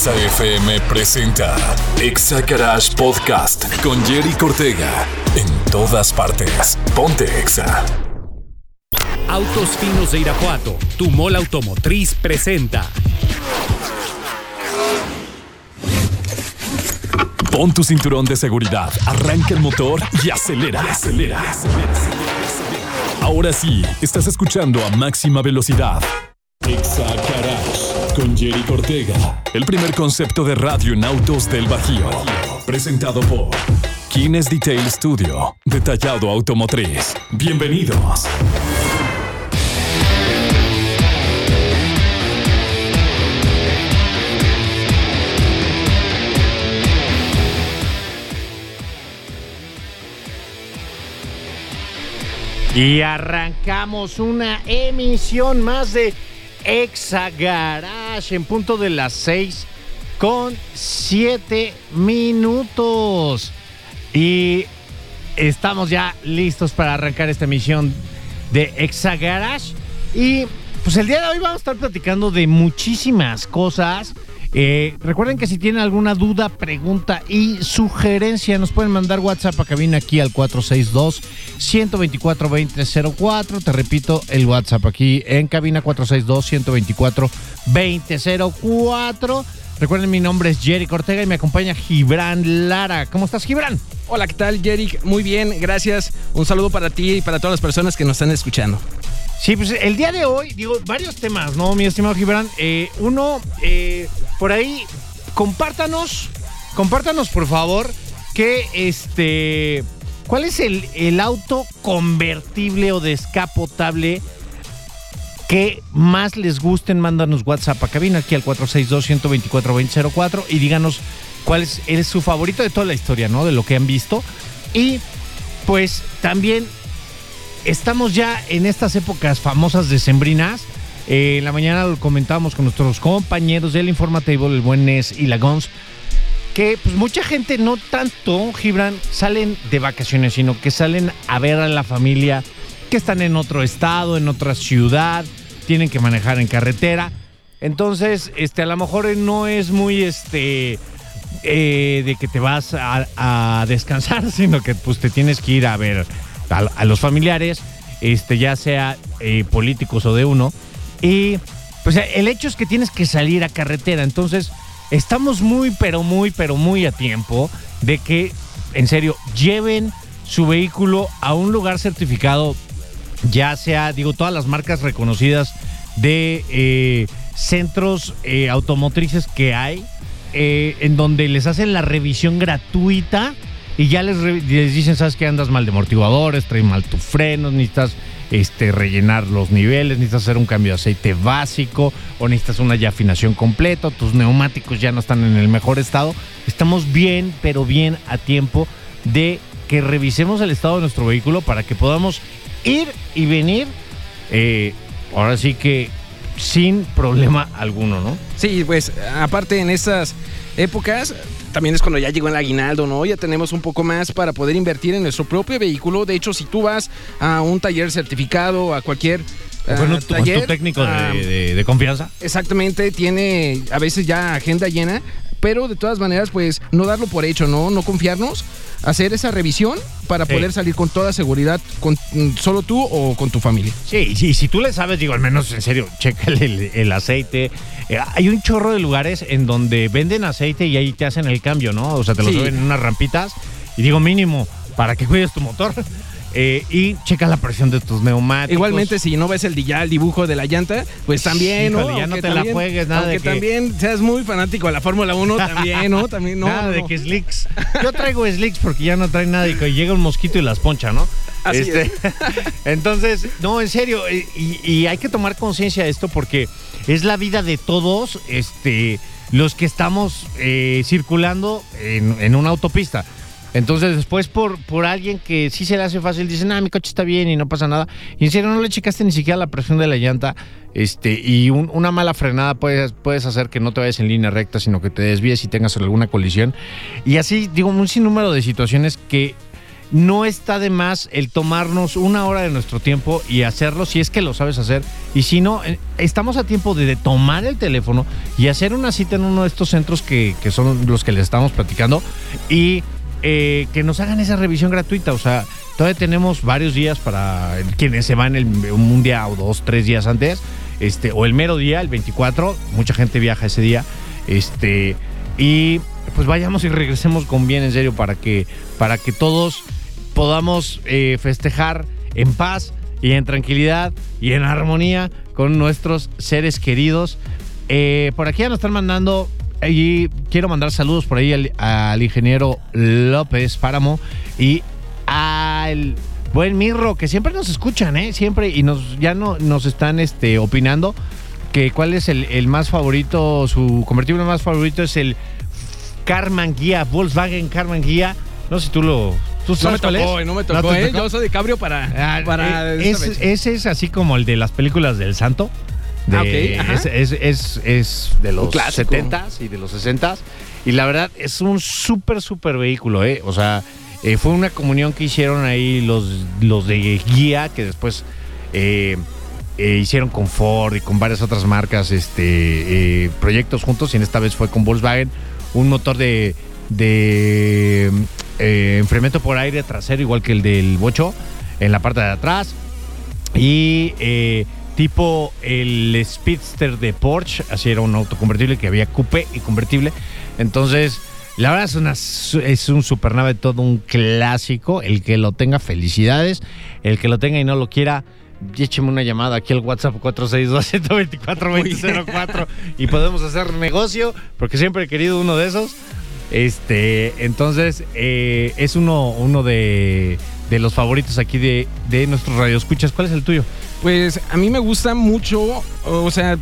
Exa FM presenta Exa Garage Podcast con Jerry Cortega. En todas partes. Ponte Exa. Autos Finos de Irapuato, tu mall automotriz presenta. Pon tu cinturón de seguridad, arranca el motor y acelera, acelera. Ahora sí, estás escuchando a máxima velocidad. Exa con Jerry Cortega, el primer concepto de radio en autos del Bajío. Presentado por Kines Detail Studio, detallado automotriz. Bienvenidos. Y arrancamos una emisión más de Exa Garage en punto de las 6 con 7 minutos. Y estamos ya listos para arrancar esta emisión de Exa Garage. Y pues el día de hoy vamos a estar platicando de muchísimas cosas. Eh, recuerden que si tienen alguna duda, pregunta y sugerencia, nos pueden mandar WhatsApp a cabina aquí al 462-124-2004. Te repito, el WhatsApp aquí en cabina 462-124-2004. Recuerden, mi nombre es Jerry Cortega y me acompaña Gibran Lara. ¿Cómo estás, Gibran? Hola, ¿qué tal, Jerry? Muy bien, gracias. Un saludo para ti y para todas las personas que nos están escuchando. Sí, pues el día de hoy, digo, varios temas, ¿no, mi estimado Gibran? Eh, uno, eh, por ahí, compártanos, compártanos, por favor, que este. ¿Cuál es el, el auto convertible o descapotable que más les gusten? Mándanos WhatsApp a cabina aquí al 462-124-2004 y díganos cuál es, es su favorito de toda la historia, ¿no? De lo que han visto. Y pues también estamos ya en estas épocas famosas de Sembrinas. Eh, en la mañana lo comentábamos con nuestros compañeros del Informatable, el buen Nes y la Gons, que pues mucha gente no tanto, Gibran, salen de vacaciones, sino que salen a ver a la familia que están en otro estado, en otra ciudad, tienen que manejar en carretera. Entonces, este, a lo mejor no es muy este eh, de que te vas a, a descansar, sino que pues te tienes que ir a ver a, los familiares, este, ya sea eh, políticos o de uno. Y pues el hecho es que tienes que salir a carretera. Entonces, estamos muy, pero muy, pero muy a tiempo de que, en serio, lleven su vehículo a un lugar certificado, ya sea, digo, todas las marcas reconocidas de eh, centros eh, automotrices que hay, en donde les hacen la revisión gratuita y ya les, les dicen, ¿sabes qué? Andas mal de amortiguadores, trae mal tus frenos, necesitas este, rellenar los niveles, necesitas hacer un cambio de aceite básico o necesitas una ya afinación completa, tus neumáticos ya no están en el mejor estado. Estamos bien, pero bien a tiempo de que revisemos el estado de nuestro vehículo para que podamos ir y venir, eh, ahora sí que sin problema alguno, ¿no? Sí, pues aparte en estas épocas también es cuando ya llegó el aguinaldo, ¿no? Ya tenemos un poco más para poder invertir en nuestro propio vehículo. De hecho, si tú vas a un taller certificado, a cualquier Bueno, tu, con tu taller, técnico de- de- de confianza. Exactamente, tiene a veces ya agenda llena, pero de todas maneras, pues no darlo por hecho, ¿no? No confiarnos, hacer esa revisión para Sí. poder salir con toda seguridad, con mm, solo tú o con tu familia. Sí, sí, si tú le sabes, digo, al menos en serio, chécale el, el aceite. Eh, hay un chorro de lugares en donde venden aceite y ahí te hacen el cambio, ¿no? O sea, te lo Sí. suben en unas rampitas y digo mínimo para que cuides tu motor. Eh, y checa la presión de tus neumáticos. Igualmente, si no ves el, di- ya el dibujo de la llanta, pues también, ¿no? Híjole, ya no te la juegues, nada de Aunque que- también seas muy fanático de la Fórmula 1, también, ¿no? También, no. nada de no. que slicks. Yo traigo slicks porque ya no trae nada y que llega un mosquito y las poncha, ¿no? Este, Así Entonces, no, en serio, y, y hay que tomar conciencia de esto porque es la vida de todos este, los que estamos eh, circulando en, en una autopista. Entonces, después por, por alguien que sí se le hace fácil, dicen, ah, mi coche está bien y no pasa nada. Y en serio, no le checaste ni siquiera la presión de la llanta. Este, y un- una mala frenada puedes, puedes hacer que no te vayas en línea recta, sino que te desvíes y tengas alguna colisión. Y así, digo, un sinnúmero de situaciones que no está de más el tomarnos una hora de nuestro tiempo y hacerlo si es que lo sabes hacer. Y si no, eh, estamos a tiempo de, tomar el teléfono y hacer una cita en uno de estos centros que, que son los que les estamos platicando y eh, que nos hagan esa revisión gratuita. O sea, todavía tenemos varios días para quienes se van el, un día o dos, tres días antes, este, o el mero día, el 24. Mucha gente viaja ese día. Este, y pues vayamos y regresemos con bien en serio para que, para que todos podamos eh, festejar en paz y en tranquilidad y en armonía con nuestros seres queridos. Eh, por aquí ya nos están mandando y quiero mandar saludos por ahí al, ingeniero López Páramo y al buen Mirro, que siempre nos escuchan, ¿eh? Siempre, y nos ya no, nos están este, opinando que cuál es el, el más favorito, su convertible más favorito es el Carman Guía, Volkswagen Carman Guía. No sé si tú lo... ¿Tú No me sabes cuál tocó, es? no me tocó, ¿eh? tocó? Yo soy de cabrio para. Ah, para eh, es- ese es así como el de las películas del Santo. De, Ah, ok, ajá. es, es- es- es de los clásico. 70s y de los 60s. Y la verdad es un súper, súper vehículo, ¿eh? O sea, eh, fue una comunión que hicieron ahí los, los de Guía, que después eh, hicieron con Ford y con varias otras marcas este, proyectos juntos. Y en esta vez fue con Volkswagen. Un motor de, de eh, enfriamiento por aire trasero, igual que el del Bocho, en la parte de atrás. Y eh, tipo el Speedster de Porsche, así era un auto convertible que había coupé y convertible. Entonces, la verdad es, una, es un supernave, todo un clásico. El que lo tenga, felicidades. El que lo tenga y no lo quiera, écheme una llamada aquí al WhatsApp 462-124-2004 y podemos hacer negocio, porque siempre he querido uno de esos. Este, entonces, eh, es uno, uno de, de los favoritos aquí de, de nuestros radioescuchas. ¿Cuál es el tuyo? Pues a mí me gusta mucho, o sea,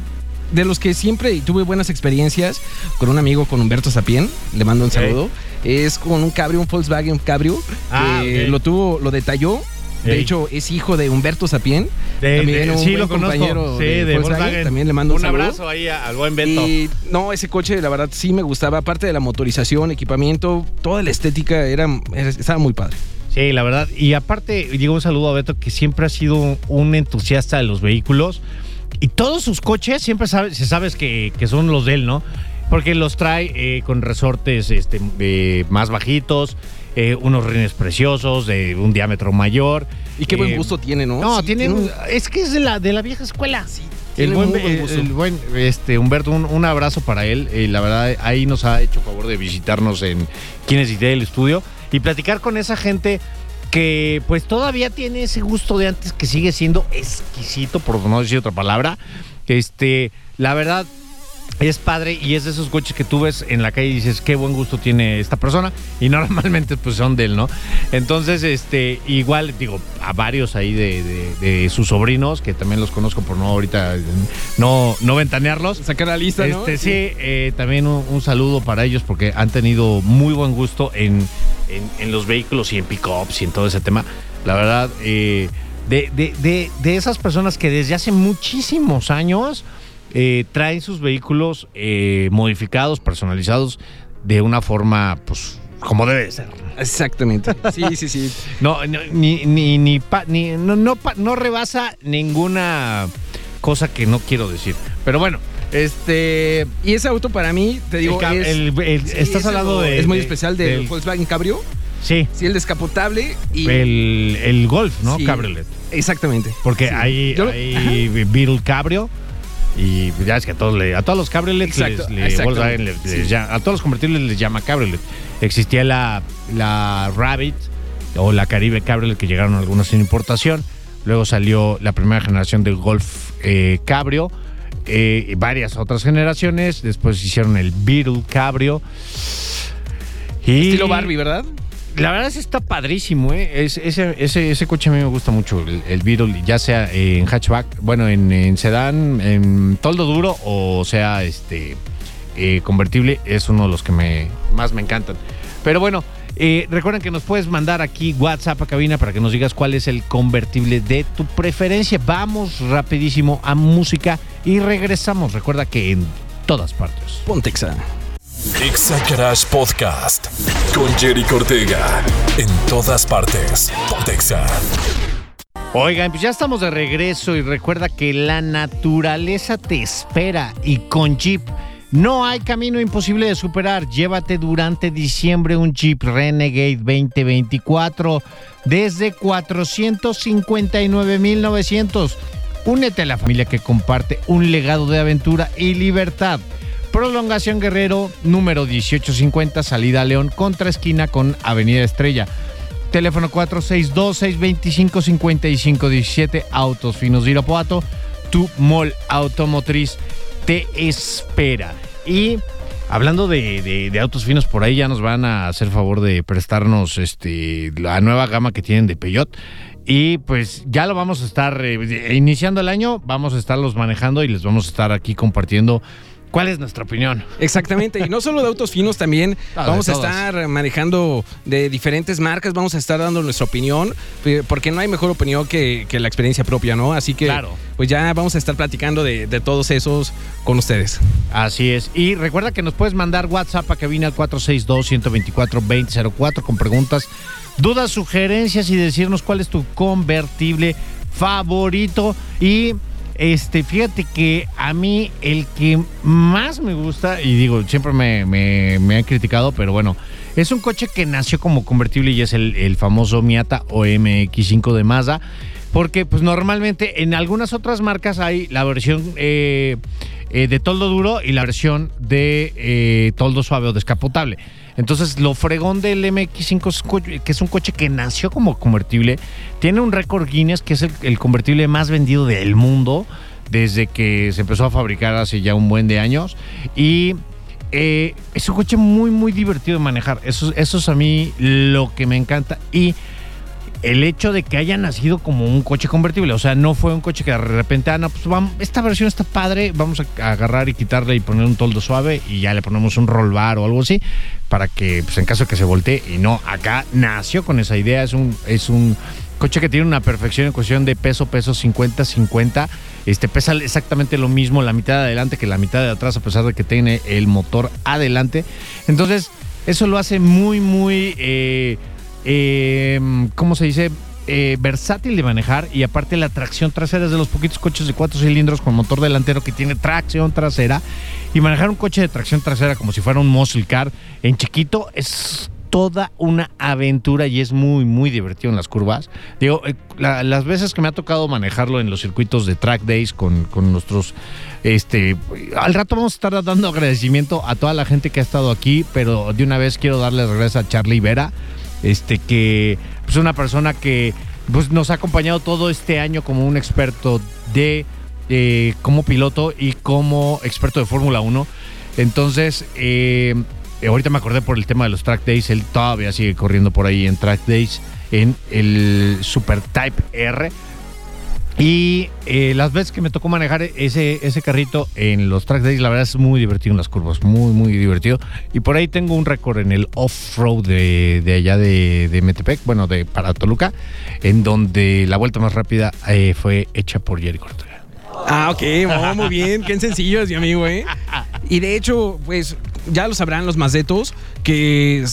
de los que siempre tuve buenas experiencias con un amigo, con Humberto Sapien, le mando un saludo, es con un cabrio, un Volkswagen cabrio, Ah, que lo tuvo, lo detalló. De Ey. hecho, es hijo de Humberto Sapien. De- También de- un sí, buen lo conozco. compañero Sí, de de, Volkswagen, Volkswagen. también le mando un saludo. abrazo ahí al buen Beto. Y no, ese coche, la verdad, sí me gustaba. Aparte de la motorización, equipamiento, toda la estética era, era- estaba muy padre. Sí, la verdad. Y aparte, digo un saludo a Beto, que siempre ha sido un entusiasta de los vehículos. Y todos sus coches siempre sabe, se sabes que, que son los de él, ¿no? Porque los trae eh, con resortes este, eh, más bajitos, eh, unos rines preciosos, de un diámetro mayor. Y qué buen Eh, gusto tiene, ¿no? No, Sí, tiene, un- es que es de la, de la vieja escuela. tiene el buen, muy buen el- gusto. el buen, este, Humberto, un, un abrazo para él. Eh, la verdad, ahí nos ha hecho favor de visitarnos en Quienes del estudio y platicar con esa gente que pues todavía tiene ese gusto de antes que sigue siendo exquisito, por no decir otra palabra. Este, la verdad, es padre y es de esos coches que tú ves en la calle y dices qué buen gusto tiene esta persona y normalmente pues son de él, ¿no? Entonces, este, igual digo, a varios ahí de, de- de sus sobrinos, que también los conozco por no ahorita no, no ventanearlos. Sacar la lista, ¿no? Este, sí, eh, también un, un saludo para ellos porque han tenido muy buen gusto en, en- en los vehículos y en pickups y en todo ese tema. La verdad, eh, de, de- de- de esas personas que desde hace muchísimos años eh, traen sus vehículos eh, modificados, personalizados de una forma, pues, como debe ser. Exactamente. Sí, sí, sí. No, no, ni, ni, ni, pa- ni- no, no, pa- no rebasa ninguna cosa que no quiero decir. Pero bueno, este. Y ese auto para mí, te digo, el es, el- el- sí, estás hablando de. Es muy de- especial del del- Volkswagen Cabrio. Sí, Sí, el descapotable y... el, el Golf, ¿no? Sí. Cabriolet. Exactamente. Porque Sí. hay, Yo- hay Beetle Cabrio. Y ya es que a todos, le- a todos los cabriolets les. Volkswagen llama- a todos los convertibles les llama cabriolet. Existía la, la Rabbit o la Caribe Cabriolet que llegaron algunos sin importación. Luego salió la primera generación del Golf eh, Cabrio. eh, y varias otras generaciones. Después hicieron el Beetle Cabrio. Y Estilo Barbie, ¿verdad? La verdad es que está padrísimo, ¿eh? Es- ese, ese, ese coche a mí me gusta mucho, el, el Beetle, ya sea en hatchback, bueno, en, en sedán, en toldo duro o sea este eh, convertible, es uno de los que me más me encantan. Pero bueno, eh, recuerden que nos puedes mandar aquí WhatsApp a cabina para que nos digas cuál es el convertible de tu preferencia. Vamos rapidísimo a música y regresamos. Recuerda que en todas partes. Pontexa. Exa Garage Podcast con Jerry Cortega. En todas partes. Pontexa. Oigan, pues ya estamos de regreso y recuerda que la naturaleza te espera y con Jeep no hay camino imposible de superar. Llévate durante diciembre un Jeep Renegade 2024 desde 459,900. Únete a la familia que comparte un legado de aventura y libertad. Prolongación Guerrero, número 1850, salida León, contra esquina con Avenida Estrella. Teléfono 462-625-5517, Autos Finos de Irapuato. Tu mall automotriz te espera. Y hablando de, de- de autos finos, por ahí ya nos van a hacer favor de prestarnos este, la nueva gama que tienen de Peugeot. Y pues ya lo vamos a estar eh, iniciando el año, vamos a estarlos manejando y les vamos a estar aquí compartiendo cuál es nuestra opinión. Exactamente, y no solo de autos finos, también Ah, vamos a estar manejando de diferentes marcas, vamos a estar dando nuestra opinión, eh, porque no hay mejor opinión que, que la experiencia propia, ¿no? Así que, Claro. pues ya vamos a estar platicando de, de todos esos con ustedes. Así es. Y recuerda que nos puedes mandar WhatsApp a cabina al 462-124-2004 con preguntas, dudas, sugerencias y decirnos cuál es tu convertible favorito. Y este, fíjate que a mí el que más me gusta, y digo, siempre me, me, han criticado, pero bueno, es un coche que nació como convertible y es el, el famoso Miata o MX5 de Mazda. Porque pues normalmente en algunas otras marcas hay la versión eh, eh, de toldo duro y la versión de eh, toldo suave o descapotable. Entonces lo fregón del MX5 es co- que es un coche que nació como convertible, tiene un récord Guinness que es el, convertible más vendido del mundo desde que se empezó a fabricar hace ya un buen de años y eh, es un coche muy muy divertido de manejar. Eso es a mí lo que me encanta y el hecho de que haya nacido como un coche convertible, o sea, no fue un coche que de repente, ah, no, pues vamos, esta versión está padre, vamos a agarrar y quitarle y poner un toldo suave y ya le ponemos un roll bar o algo así, para que, pues en caso de que se voltee, y no, acá nació con esa idea, es un, es un coche que tiene una perfección en cuestión de peso, peso 50-50, este pesa exactamente lo mismo la mitad de adelante que la mitad de atrás, a pesar de que tiene el motor adelante, entonces, eso lo hace muy, muy... eh, eh, ¿cómo se dice? Eh, versátil de manejar y aparte la tracción trasera es de los poquitos coches de cuatro cilindros con motor delantero que tiene tracción trasera y manejar un coche de tracción trasera como si fuera un muscle car en chiquito es toda una aventura y es muy muy divertido en las curvas digo eh, la- las veces que me ha tocado manejarlo en los circuitos de track days con, con nuestros este al rato vamos a estar dando agradecimiento a toda la gente que ha estado aquí pero de una vez quiero darle gracias a Charlie Vera este que es pues, una persona que pues, nos ha acompañado todo este año como un experto de eh, como piloto y como experto de Fórmula 1. Entonces, eh, ahorita me acordé por el tema de los track days, él todavía sigue corriendo por ahí en track days en el Super Type R. Y eh, las veces que me tocó manejar ese, ese carrito en los track days, la verdad es muy divertido en las curvas, muy, muy divertido. Y por ahí tengo un récord en el off-road de, de allá de, de Metepec, bueno, de para Toluca, en donde la vuelta más rápida eh, fue hecha por Jerry Cortega. Ah, ok, oh, muy bien, qué sencillo es mi amigo, ¿eh? Y de hecho, pues ya lo sabrán los mazetos, que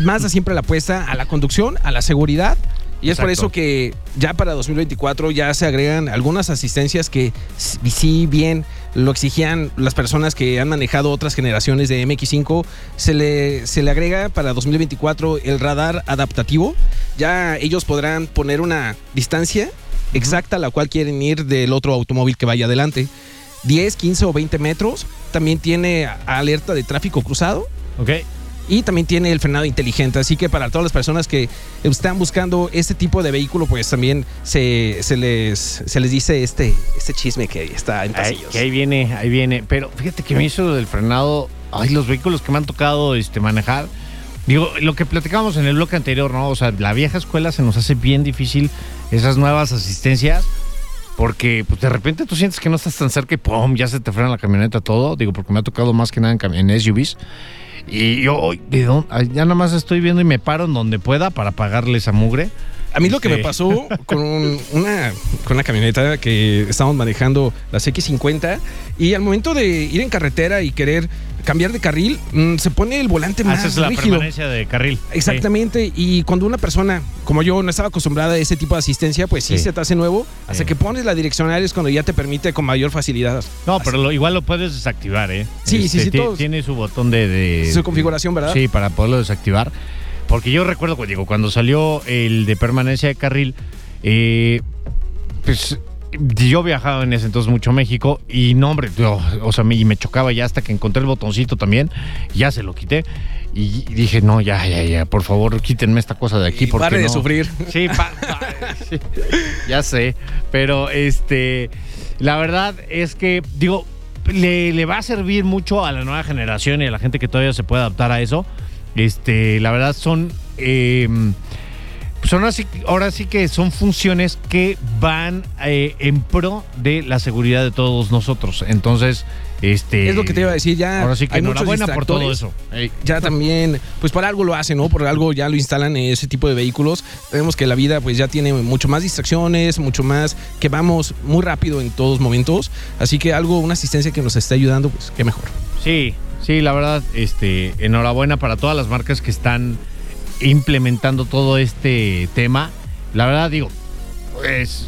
Mazda siempre la apuesta a la conducción, a la seguridad. Y es por eso que ya para 2024 ya se agregan algunas asistencias que s- sí bien lo exigían las personas que han manejado otras generaciones de MX5. Se le, se le agrega para 2024 el radar adaptativo. Ya ellos podrán poner una distancia exacta a la cual quieren ir del otro automóvil que vaya adelante. 10, 15 o 20 metros. También tiene alerta de tráfico cruzado ¿Ok? Y también tiene el frenado inteligente. Así que para todas las personas que están buscando este tipo de vehículo, pues también se, se les, se les dice este, este chisme que está en pasillos. que ahí viene, ahí viene. Pero fíjate que me hizo lo del frenado. Ay, los vehículos que me han tocado este, manejar. Digo, lo que platicábamos en el bloque anterior, ¿no? O sea, la vieja escuela se nos hace bien difícil esas nuevas asistencias. Porque pues, de repente tú sientes que no estás tan cerca y ¡pum! ya se te frena la camioneta todo. Digo, porque me ha tocado más que nada en, en SUVs. Y yo, ay, ¿de dónde? Ay, ya nada más estoy viendo y me paro en donde pueda para pagarle esa mugre. A mí lo que Sí. me pasó con un- una, con una camioneta que estábamos manejando, la CX50, y al momento de ir en carretera y querer cambiar de carril, mm, se pone el volante más Haces la rígido. permanencia de carril. Exactamente, y cuando una persona como yo no estaba acostumbrada a ese tipo de asistencia, pues sí, Sí. se te hace nuevo, hasta Sí. que pones la direccional es cuando ya te permite con mayor facilidad No, pero lo- igual lo puedes desactivar, ¿eh? Sí, sí, sí, ti- todos. Tiene su botón de... de- su configuración, ¿verdad? Sí, para poderlo desactivar. Porque yo recuerdo, digo, cuando salió el de permanencia de carril, eh, pues yo viajaba en ese entonces mucho a México y no, hombre, yo, o sea, me, y me chocaba ya hasta que encontré el botoncito también, ya se lo quité y dije, no, ya, ya, ya, por favor, quítenme esta cosa de aquí. Y porque pare de no". sufrir. Sí, pa- pa- sí, ya sé, pero este, la verdad es que, digo, le, le va a servir mucho a la nueva generación y a la gente que todavía se puede adaptar a eso. Este, la verdad son, eh, son así, ahora sí que son funciones que van eh, en pro de la seguridad de todos nosotros. Entonces, este, Es lo que te iba a decir, ya Ahora sí que hay enhorabuena por todo eso. Ey. ya también, pues por algo lo hacen, ¿no? Por algo ya lo instalan en ese tipo de vehículos. Vemos que la vida pues ya tiene mucho más distracciones, mucho más, que vamos muy rápido en todos momentos. Así que algo, una asistencia que nos está ayudando, pues qué mejor. Sí, sí, la verdad, este, enhorabuena para todas las marcas que están implementando todo este tema. La verdad, digo, pues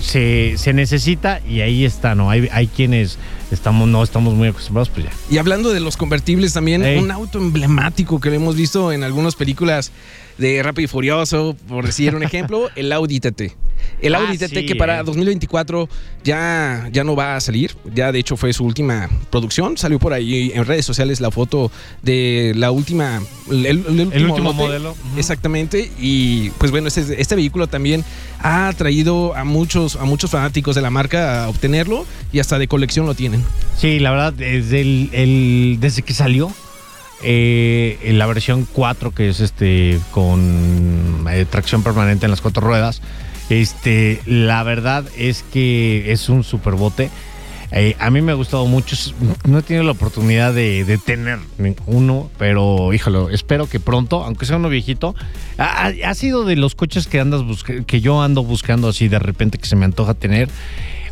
se, se necesita y ahí está, ¿no? Hay, hay quienes estamos, no estamos muy acostumbrados, pues ya. Y hablando de los convertibles también, Ey. un auto emblemático que lo hemos visto en algunas películas de Rápido y Furioso, por decir un ejemplo, el Audi TT. El Ah, Audi TT sí, que para eh. 2024 ya, ya no va a salir, ya de hecho fue su última producción, salió por ahí en redes sociales la foto de la última, el, el- el último, lote. modelo. Exactamente, y pues bueno, este, este vehículo también ha traído a muchos, a muchos fanáticos de la marca a obtenerlo y hasta de colección lo tienen. Sí, la verdad, desde, el, el- desde que salió eh, en la versión 4, que es este con eh, tracción permanente en las cuatro ruedas, este, la verdad es que es un superbote. Eh, a mí me ha gustado mucho. No he tenido la oportunidad de, tener uno, pero híjolo, espero que pronto, aunque sea uno viejito, ha, sido de los coches que andas que yo ando buscando así de repente que se me antoja tener.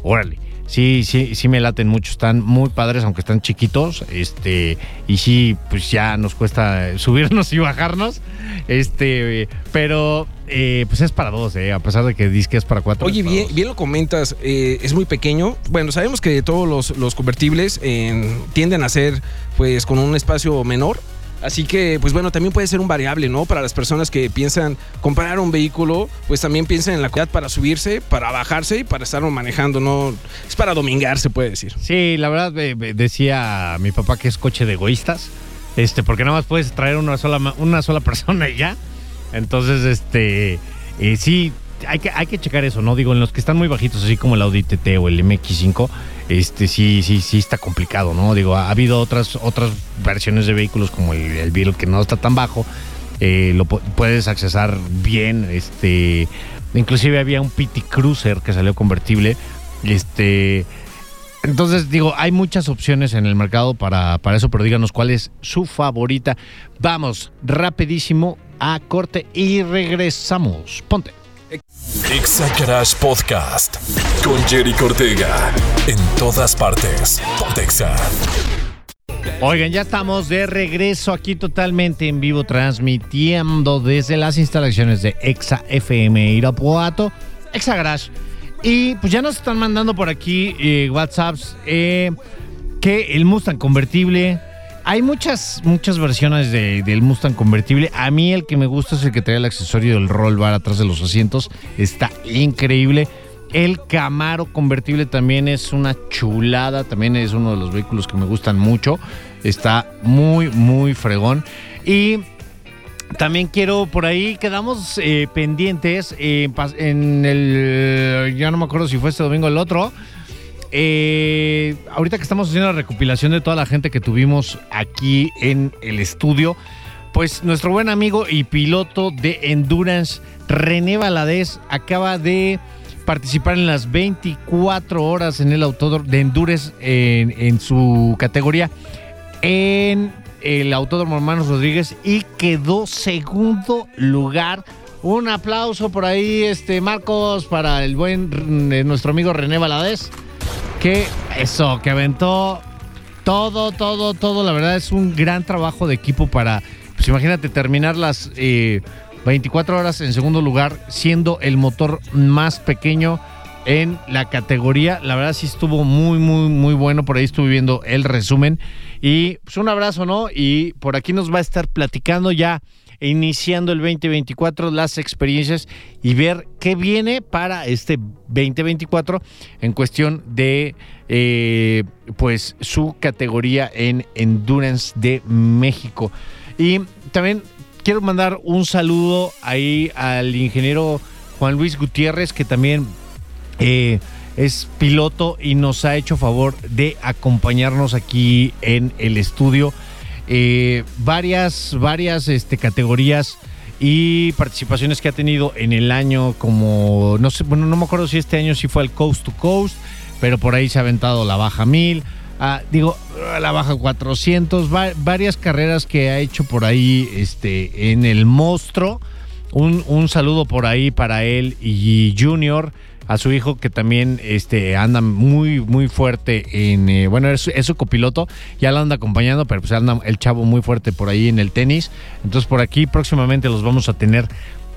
Órale. Sí, sí, sí me laten mucho, están muy padres, aunque están chiquitos, este, y sí, pues ya nos cuesta subirnos y bajarnos, este, pero eh, pues es para dos, eh, a pesar de que dice que es para cuatro. Oye, bien, bien lo comentas, eh, es muy pequeño. Bueno, sabemos que todos los, los convertibles eh, tienden a ser pues con un espacio menor. Así que, pues bueno, también puede ser un variable, ¿no? Para las personas que piensan comprar un vehículo, pues también piensan en la calidad para subirse, para bajarse y para estarlo manejando, ¿no? Es para domingar, se puede decir. Sí, la verdad decía mi papá que es coche de egoístas, este, porque nada más puedes traer una sola una sola persona y ya. Entonces, este, eh, sí, hay que, hay que checar eso, ¿no? Digo, en los que están muy bajitos, así como el Audi TT o el MX5, este, sí, sí, sí está complicado, ¿no? Digo, ha habido otras, otras versiones de vehículos como el, el que no está tan bajo, eh, lo pu- puedes accesar bien, este, inclusive había un PT Cruiser que salió convertible, este, entonces, digo, hay muchas opciones en el mercado para, para eso, pero díganos cuál es su favorita. Vamos, rapidísimo a corte y regresamos. Ponte. Exa Garage Podcast con Jerry Cortega. En todas partes. Pontexa. Oigan, ya estamos de regreso aquí totalmente en vivo, transmitiendo desde las instalaciones de Exa FM Irapuato, Exa Garage. Y pues ya nos están mandando por aquí eh, WhatsApps eh, que el Mustang convertible. Hay muchas, muchas versiones de- del Mustang convertible. A mí el que me gusta es el que trae el accesorio del roll bar atrás de los asientos. Está increíble. El Camaro convertible también es una chulada. También es uno de los vehículos que me gustan mucho. Está muy, muy fregón. Y también quiero por ahí, quedamos eh, pendientes eh, en el. Ya no me acuerdo si fue este domingo o el otro. Eh, ahorita que estamos haciendo la recopilación de toda la gente que tuvimos aquí en el estudio, pues nuestro buen amigo y piloto de Endurance, René Valadez, acaba de participar en las 24 horas en el autódromo de Endurance en, su categoría en el Autódromo Hermanos Rodríguez y quedó segundo lugar. Un aplauso por ahí, este Marcos, para el buen eh, nuestro amigo René Valadez. Que eso, que aventó Todo, todo, todo, la verdad es un gran trabajo de equipo para, pues imagínate, terminar las eh, 24 horas en segundo lugar, siendo el motor más pequeño en la categoría. La verdad sí estuvo muy, muy, muy bueno. Por ahí estuve viendo el resumen. Y pues un abrazo, ¿no? Y por aquí nos va a estar platicando ya iniciando el 2024 las experiencias y ver qué viene para este 2024 en cuestión de eh, pues su categoría en Endurance de México. Y también quiero mandar un saludo ahí al ingeniero Juan Luis Gutiérrez que también eh, es piloto y nos ha hecho favor de acompañarnos aquí en el estudio. Eh, varias, varias este, categorías y participaciones que ha tenido en el año, como no sé, bueno, no me acuerdo si este año sí fue el Coast to Coast, pero por ahí se ha aventado la baja 1000, ah, digo, la baja 400, varias carreras que ha hecho por ahí este, en el monstruo. Un, un saludo por ahí para él y Junior a su hijo que también este, anda muy, muy fuerte en, eh, bueno, es, su copiloto, ya lo anda acompañando, pero pues anda el chavo muy fuerte por ahí en el tenis. Entonces por aquí próximamente los vamos a tener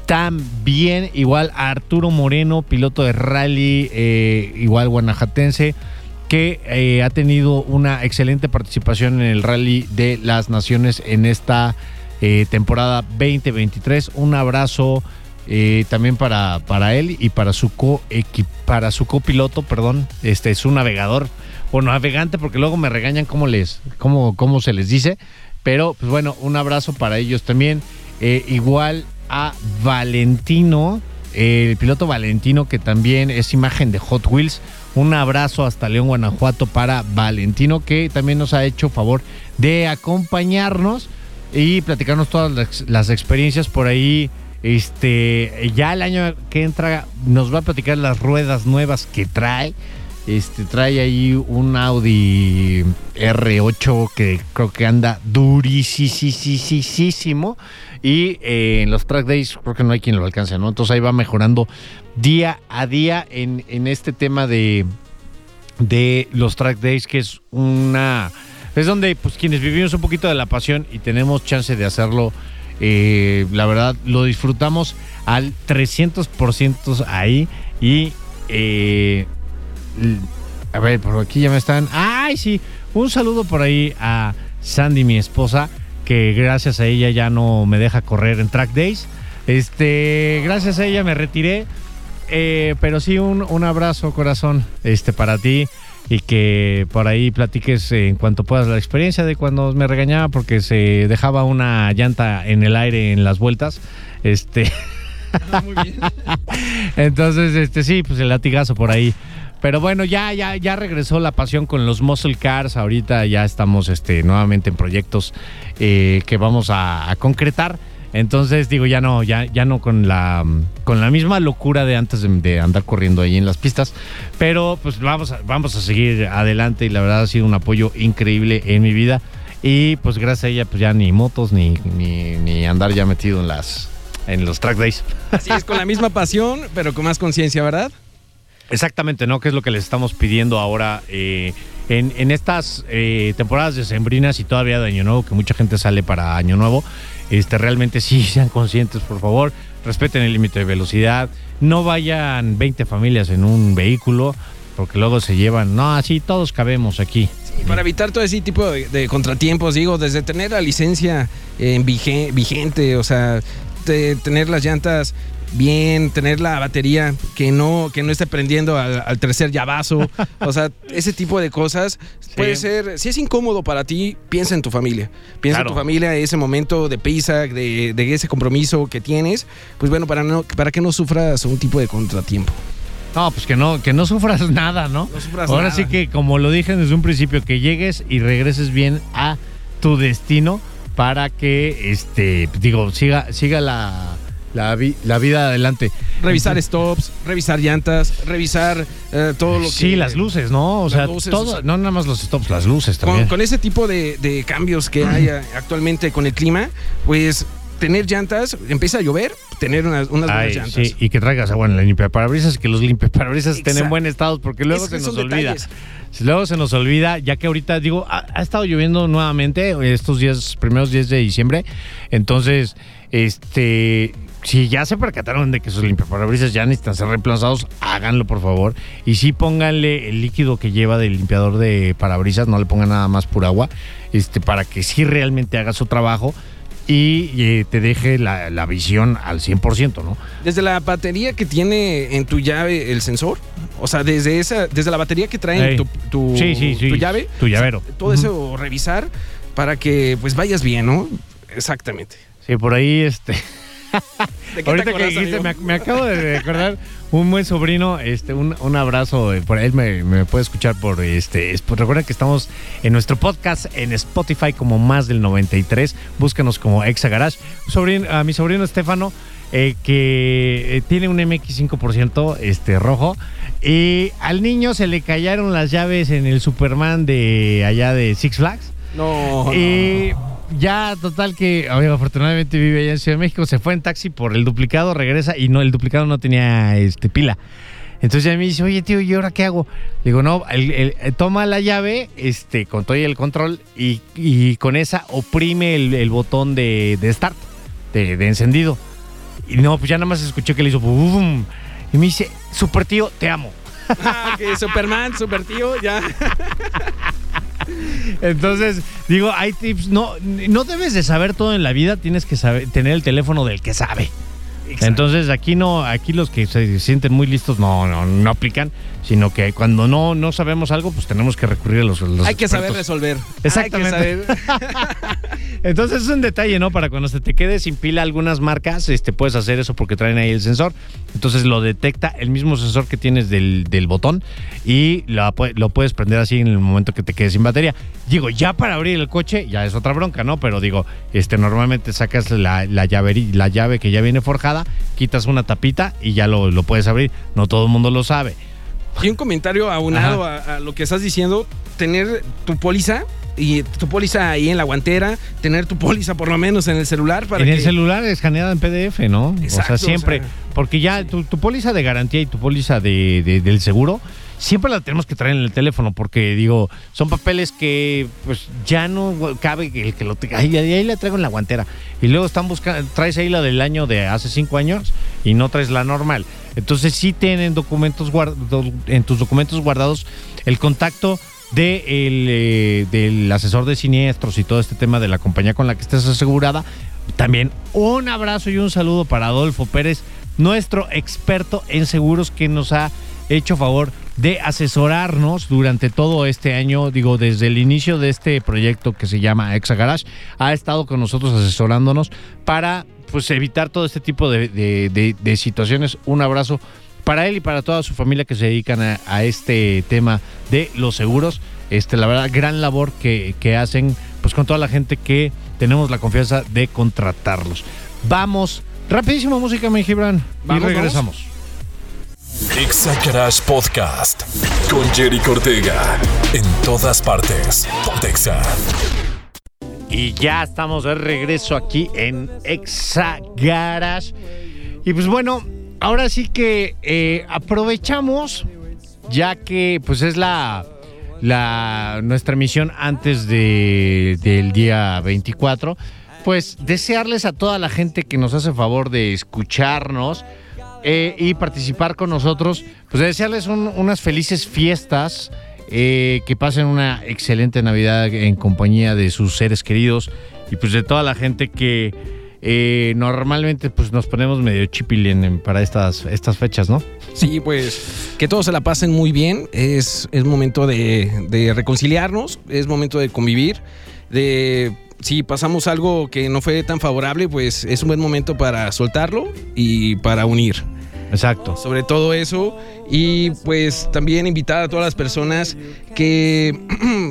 también, igual a Arturo Moreno, piloto de rally, eh, igual guanajatense que eh, ha tenido una excelente participación en el Rally de las Naciones en esta temporada 2023. Un abrazo eh, también para, para él y para su co para su copiloto, perdón, este su navegador o navegante, porque luego me regañan cómo les, cómo, cómo se les dice. Pero, pues bueno, un abrazo para ellos también. Eh, igual a Valentino, el piloto Valentino, que también es imagen de Hot Wheels. Un abrazo hasta León, Guanajuato para Valentino, que también nos ha hecho favor de acompañarnos y platicarnos todas las experiencias por ahí. Este, ya el año que entra nos va a platicar las ruedas nuevas que trae. Este, trae ahí un Audi R8 que creo que anda durísimo. Y eh, en los track days creo que no hay quien lo alcance, ¿no? Entonces ahí va mejorando día a día en, en este tema de, de los track days, que es una. Es donde, pues, quienes vivimos un poquito de la pasión y tenemos chance de hacerlo eh, la verdad, lo disfrutamos al 300% ahí. Y, eh, a ver, por aquí ya me están. ¡Ay, sí! Un saludo por ahí a Sandy, mi esposa, que gracias a ella ya no me deja correr en track days. Este, gracias a ella me retiré. Eh, pero sí, un, un abrazo, corazón, este, para ti y que por ahí platiques en cuanto puedas la experiencia de cuando me regañaba porque se dejaba una llanta en el aire en las vueltas. Este. Muy bien. Entonces, este sí, pues el latigazo por ahí. Pero bueno, ya, ya, ya regresó la pasión con los muscle cars. Ahorita ya estamos este, nuevamente en proyectos eh, que vamos a concretar. Entonces, digo, ya no, ya, ya no con la, con la misma locura de antes de, andar corriendo ahí en las pistas. Pero pues vamos a, vamos a seguir adelante y la verdad ha sido un apoyo increíble en mi vida. Y pues gracias a ella, pues ya ni motos ni, ni, andar ya metido en las en los track days. Así es, con la misma pasión, pero con más conciencia, ¿verdad? Exactamente, ¿no? Que es lo que les estamos pidiendo ahora eh, en, en, estas eh, temporadas de sembrinas y todavía de Año Nuevo, que mucha gente sale para Año Nuevo. Este, realmente sí sean conscientes, por favor, respeten el límite de velocidad, no vayan 20 familias en un vehículo, porque luego se llevan, no, así todos cabemos aquí. para evitar todo ese tipo de, contratiempos, digo, desde tener la licencia en vigente, o sea, tener las llantas bien, tener la batería que no, que no esté prendiendo al, tercer llavazo. o sea, ese tipo de cosas puede ser. Si es incómodo para ti, piensa en tu familia. Piensa en tu familia, ese momento de pisa, de, ese compromiso que tienes. Pues bueno, para, no, para que no sufras un tipo de contratiempo. No, pues que no, que no sufras nada, ¿no? no sufras Ahora sí que, como lo dije desde un principio, que llegues y regreses bien a tu destino para que, este, digo, siga, siga la la, vida adelante. Revisar stops, revisar llantas, revisar eh, todo lo que. Sí, las luces, ¿no? O sea, todo, no nada más los stops, las luces también. Con, ese tipo de, cambios que hay actualmente con el clima, pues tener llantas, empieza a llover, tener unas, buenas llantas. Sí, y que traigas agua en la limpiaparabrisas, que los limpiaparabrisas estén en buen estado, porque luego se nos olvida. Luego se nos olvida, ya que ahorita, digo, ha, ha estado lloviendo nuevamente estos días, primeros días de diciembre. Entonces, este, si ya se percataron de que sus limpiaparabrisas ya necesitan ser reemplazados, háganlo por favor. Y sí pónganle el líquido que lleva del limpiador de parabrisas, no le pongan nada más pura agua, este, para que sí realmente haga su trabajo y eh, te deje la, la visión al 100%, ¿no? Desde la batería que tiene en tu llave el sensor, o sea, desde esa, desde la batería que trae en Ey. tu, tu, Sí, sí, sí. tu llave, Tu llavero. todo eso revisar para que pues vayas bien, ¿no? Exactamente. Sí, por ahí, este. ¿De qué te Ahorita que dijiste, me, me acabo de recordar un buen sobrino, este, un, un abrazo, eh, por él me, me puede escuchar por este. es- pues recuerden que estamos en nuestro podcast en Spotify como más del 93. Búscanos como Exa Garage. Sobrino, a mi sobrino Estefano, eh, que eh, tiene un MX5% este, rojo. Y al niño se le callaron las llaves en el Superman de allá de Six Flags. No, Y ya, total que, oye, afortunadamente vive allá en Ciudad de México, se fue en taxi por el duplicado, regresa y no, el duplicado no tenía este pila. Entonces ya me dice, oye tío, ¿y ahora qué hago? Le digo, no, el- el- toma la llave, este, con todo el control, y, y con esa oprime el, el botón de, de start, de, de encendido. Y no, pues ya nada más escuché que le hizo boom. Y me dice, super tío, te amo. Ah, Superman, super tío, ya. Entonces, digo, hay tips. No, no debes de saber todo en la vida, tienes que saber, tener el teléfono del que sabe. Entonces, aquí no, aquí los que se sienten muy listos no, no, no aplican, sino que cuando no, no sabemos algo, pues tenemos que recurrir a los, los Hay que saber resolver. Exactamente. Hay que saber- Entonces es un detalle, ¿no? Para cuando se te quede sin pila algunas marcas, este, puedes hacer eso porque traen ahí el sensor. Entonces lo detecta el mismo sensor que tienes del, del botón y pu- lo puedes prender así en el momento que te quedes sin batería. Digo, ya para abrir el coche ya es otra bronca, ¿no? Pero digo, este, normalmente sacas la, la, llaveri- la llave que ya viene forjada, quitas una tapita y ya lo, lo puedes abrir. No todo el mundo lo sabe. Y un comentario aunado a, a lo que estás diciendo, tener tu póliza y tu póliza ahí en la guantera, tener tu póliza por lo menos en el celular para en que el celular escaneada en PDF, ¿no? Exacto, o sea, siempre. o sea, porque ya tu, tu póliza de garantía y tu póliza de, de- del seguro, siempre la tenemos que traer en el teléfono, porque digo, son papeles que pues ya no cabe el que lo tenga. Ahí, ahí la traigo en la guantera. Y luego están buscando, traes ahí la del año de hace cinco años y no traes la normal. Entonces sí tienen documentos guardados, en tus documentos guardados el contacto de el, eh, del asesor de siniestros y todo este tema de la compañía con la que estés asegurada. También un abrazo y un saludo para Adolfo Pérez, nuestro experto en seguros que nos ha hecho favor de asesorarnos durante todo este año, digo, desde el inicio de este proyecto que se llama Exa Garage, ha estado con nosotros asesorándonos para pues evitar todo este tipo de, de- de- de situaciones. Un abrazo para él y para toda su familia que se dedican a, a este tema de los seguros. Este, la verdad, gran labor que, que hacen pues con toda la gente que tenemos la confianza de contratarlos. Vamos, rapidísima música, mi Gibran. Y Vamos, regresamos. Exa Garage Podcast con Jerry Cortega. En todas partes. Pontexa. Y ya estamos de regreso aquí en Exa Garage. Y pues bueno, ahora sí que eh, aprovechamos, ya que pues es la, la nuestra misión antes de, del día 24, pues desearles a toda la gente que nos hace favor de escucharnos eh, y participar con nosotros, pues desearles un- unas felices fiestas, eh, que pasen una excelente Navidad en compañía de sus seres queridos y pues de toda la gente que eh, normalmente pues nos ponemos medio chipilín en- para estas, estas fechas, ¿no? Sí, pues que todos se la pasen muy bien. Es, es momento de, de reconciliarnos, es momento de convivir, de si pasamos algo que no fue tan favorable, pues es un buen momento para soltarlo y para unir. Exacto. Sobre todo eso y pues también invitar a todas las personas que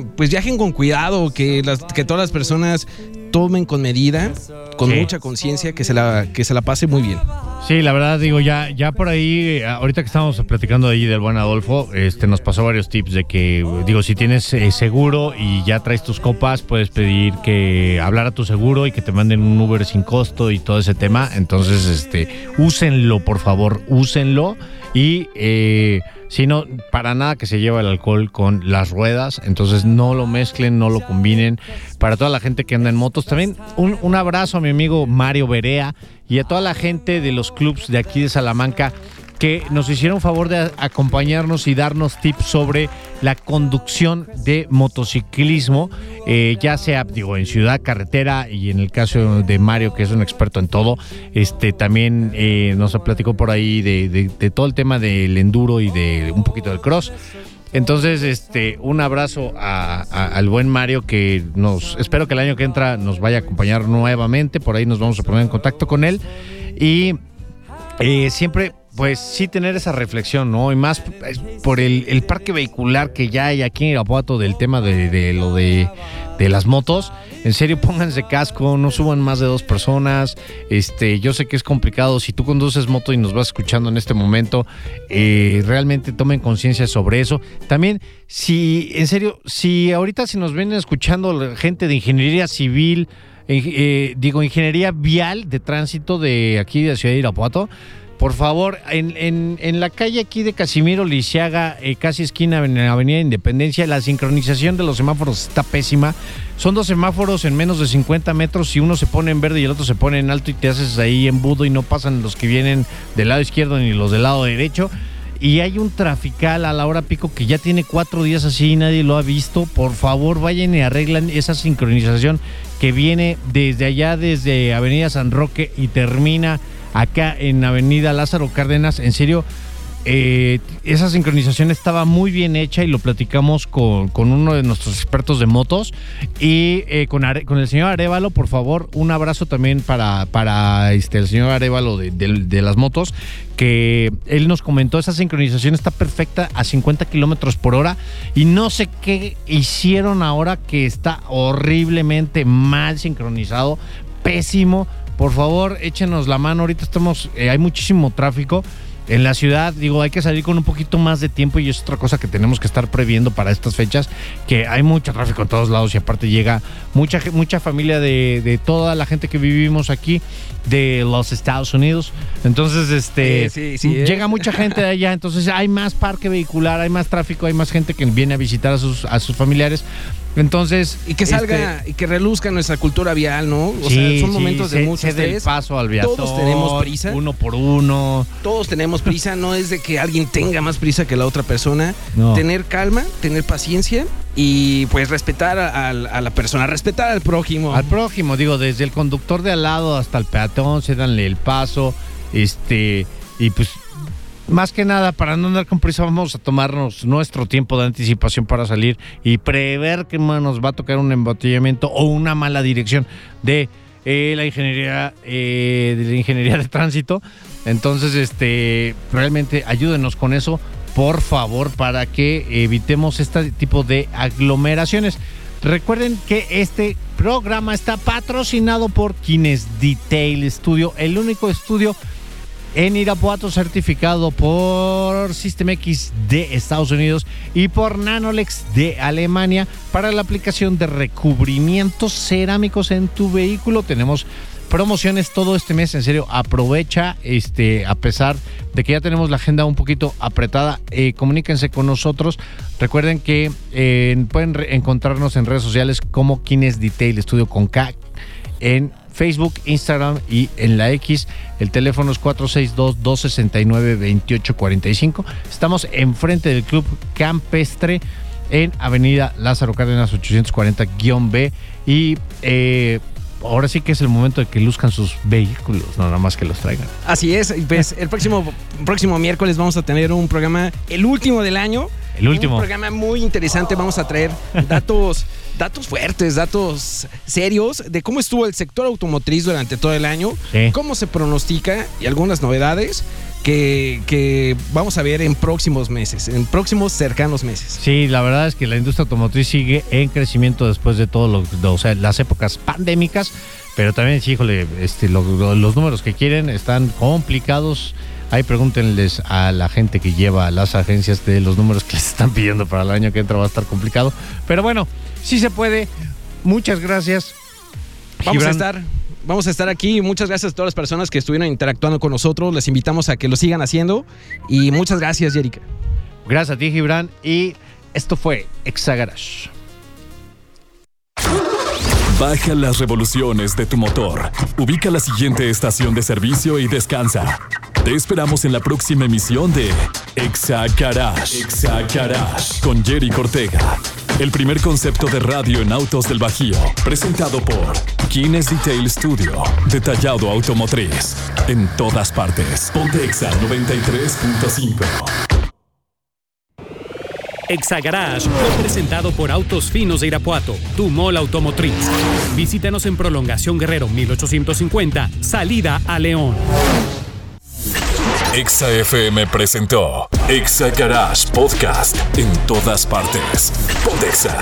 pues viajen con cuidado, que, las, que todas las personas tomen con medida, con Sí. mucha conciencia, que, se la, que se la pase muy bien. Sí, la verdad digo, ya, ya por ahí, eh, ahorita que estamos platicando ahí del buen Adolfo, este nos pasó varios tips de que, digo, si tienes eh, seguro y ya traes tus copas, puedes pedir que hablar a tu seguro y que te manden un Uber sin costo y todo ese tema. Entonces, este, úsenlo, por favor, úsenlo. Y eh, si no, para nada que se lleva el alcohol con las ruedas. Entonces no lo mezclen, no lo combinen. Para toda la gente que anda en motos, también un, un abrazo a mi amigo Mario Berea y a toda la gente de los clubs de aquí de Salamanca que nos hicieron favor de acompañarnos y darnos tips sobre la conducción de motociclismo, eh, ya sea, digo, en ciudad, carretera y en el caso de Mario, que es un experto en todo, este también eh, nos platicó por ahí de- de todo el tema del enduro y de un poquito del cross. Entonces, este, un abrazo al buen Mario que nos, espero que el año que entra nos vaya a acompañar nuevamente. Por ahí nos vamos a poner en contacto con él. Y eh, siempre, pues sí tener esa reflexión, ¿no? Y más pues, por el, parque vehicular que ya hay aquí en Irapuato del tema de, lo de, las motos. En serio, pónganse casco, no suban más de dos personas. Este, yo sé que es complicado. Si tú conduces moto y nos vas escuchando en este momento, eh, realmente tomen conciencia sobre eso. También, si, en serio, si ahorita si nos vienen escuchando la gente de ingeniería civil, eh, eh, digo, ingeniería vial de tránsito de aquí de Ciudad de Irapuato. Por favor, en, en- en la calle aquí de Casimiro Lisiaga, eh, casi esquina en la Avenida Independencia, la sincronización de los semáforos está pésima. Son dos semáforos en menos de 50 metros y uno se pone en verde y el otro se pone en alto y te haces ahí embudo y no pasan los que vienen del lado izquierdo ni los del lado derecho. Y hay un trafical a la hora pico que ya tiene cuatro días así y nadie lo ha visto. Por favor, vayan y arreglan esa sincronización que viene desde allá, desde Avenida San Roque y termina acá en Avenida Lázaro Cárdenas. En serio, eh, esa sincronización estaba muy bien hecha y lo platicamos con, con uno de nuestros expertos de motos y eh, con, con el señor Arevalo, por favor, un abrazo también para, para este, el señor Arevalo de, de- de las motos, que él nos comentó, esa sincronización está perfecta a 50 kilómetros por hora y no sé qué hicieron ahora que está horriblemente mal sincronizado, pésimo. Por favor, échenos la mano. Ahorita estamos, eh, hay muchísimo tráfico. En la ciudad, digo, hay que salir con un poquito más de tiempo y es otra cosa que tenemos que estar previendo para estas fechas, que hay mucho tráfico en todos lados y aparte llega mucha, mucha familia de toda la gente que vivimos aquí de los Estados Unidos. Entonces, este, Sí, sí, sí, ¿eh? llega mucha gente de allá, entonces hay más parque vehicular, hay más tráfico, hay más gente que viene a visitar a sus, a sus familiares. Entonces, Y que salga y que reluzca nuestra cultura vial, ¿no? O este, sí, sea, son sí, momentos de mucho estrés. paso al viator, Todos tenemos prisa. Uno por uno. Todos tenemos prisa, no es de que alguien tenga más prisa que la otra persona. No. Tener calma, tener paciencia y pues respetar a, a- la persona, respetar al prójimo. Al prójimo, digo, desde el conductor de al lado hasta el peatón, cédanle el paso. Este, y pues, más que nada, para no andar con prisa, vamos a tomarnos nuestro tiempo de anticipación para salir y prever que nos va a tocar un embotellamiento o una mala dirección de eh, la ingeniería, eh, de la ingeniería de tránsito. Entonces, este, realmente ayúdenos con eso, por favor, para que evitemos este tipo de aglomeraciones. Recuerden que este programa está patrocinado por Kines Detail Studio, el único estudio en Irapuato certificado por System X de Estados Unidos y por Nanolex de Alemania para la aplicación de recubrimientos cerámicos en tu vehículo. Tenemos promociones todo este mes, en serio, aprovecha, este, a pesar de que ya tenemos la agenda un poquito apretada, eh, comuníquense con nosotros. Recuerden que eh, pueden encontrarnos en redes sociales como Kines Detail Studio con K en Facebook, Instagram y en la X. El teléfono es 462-269-2845. Estamos enfrente del Club Campestre en Avenida Lázaro Cárdenas 840-B. Y eh, ahora sí que es el momento de que luzcan sus vehículos, no nada más que los traigan. Así es, pues el próximo, próximo miércoles vamos a tener un programa, el último del año. El último. Un programa muy interesante, vamos a traer datos, datos fuertes, datos serios de cómo estuvo el sector automotriz durante todo el año, Sí. cómo se pronostica y algunas novedades que, que vamos a ver en próximos meses, en próximos cercanos meses. Sí, la verdad es que la industria automotriz sigue en crecimiento después de todo lo, o sea, las épocas pandémicas, pero también, híjole, este, lo- lo- los números que quieren están complicados. Ahí pregúntenles a la gente que lleva a las agencias de los números que les están pidiendo para el año que entra, va a estar complicado. Pero bueno, sí se puede. Muchas gracias. Vamos a estar. Vamos a estar aquí. Muchas gracias a todas las personas que estuvieron interactuando con nosotros. Les invitamos a que lo sigan haciendo. Y muchas gracias, Jerica. Gracias a ti, Gibran. Y esto fue Exagarage. Baja las revoluciones de tu motor. Ubica la siguiente estación de servicio y descansa. Te esperamos en la próxima emisión de Exa Garage. Exa Garage con Jerry Cortega. El primer concepto de radio en autos del Bajío. Presentado por Guinness Detail Studio. Detallado automotriz. En todas partes. Ponte Exa 93.5. Exagarage fue presentado por Autos Finos de Irapuato, tu mall automotriz. Visítanos en Prolongación Guerrero 1850, salida a León. Exa FM presentó Exa Garage Podcast en todas partes. Ponte Exa.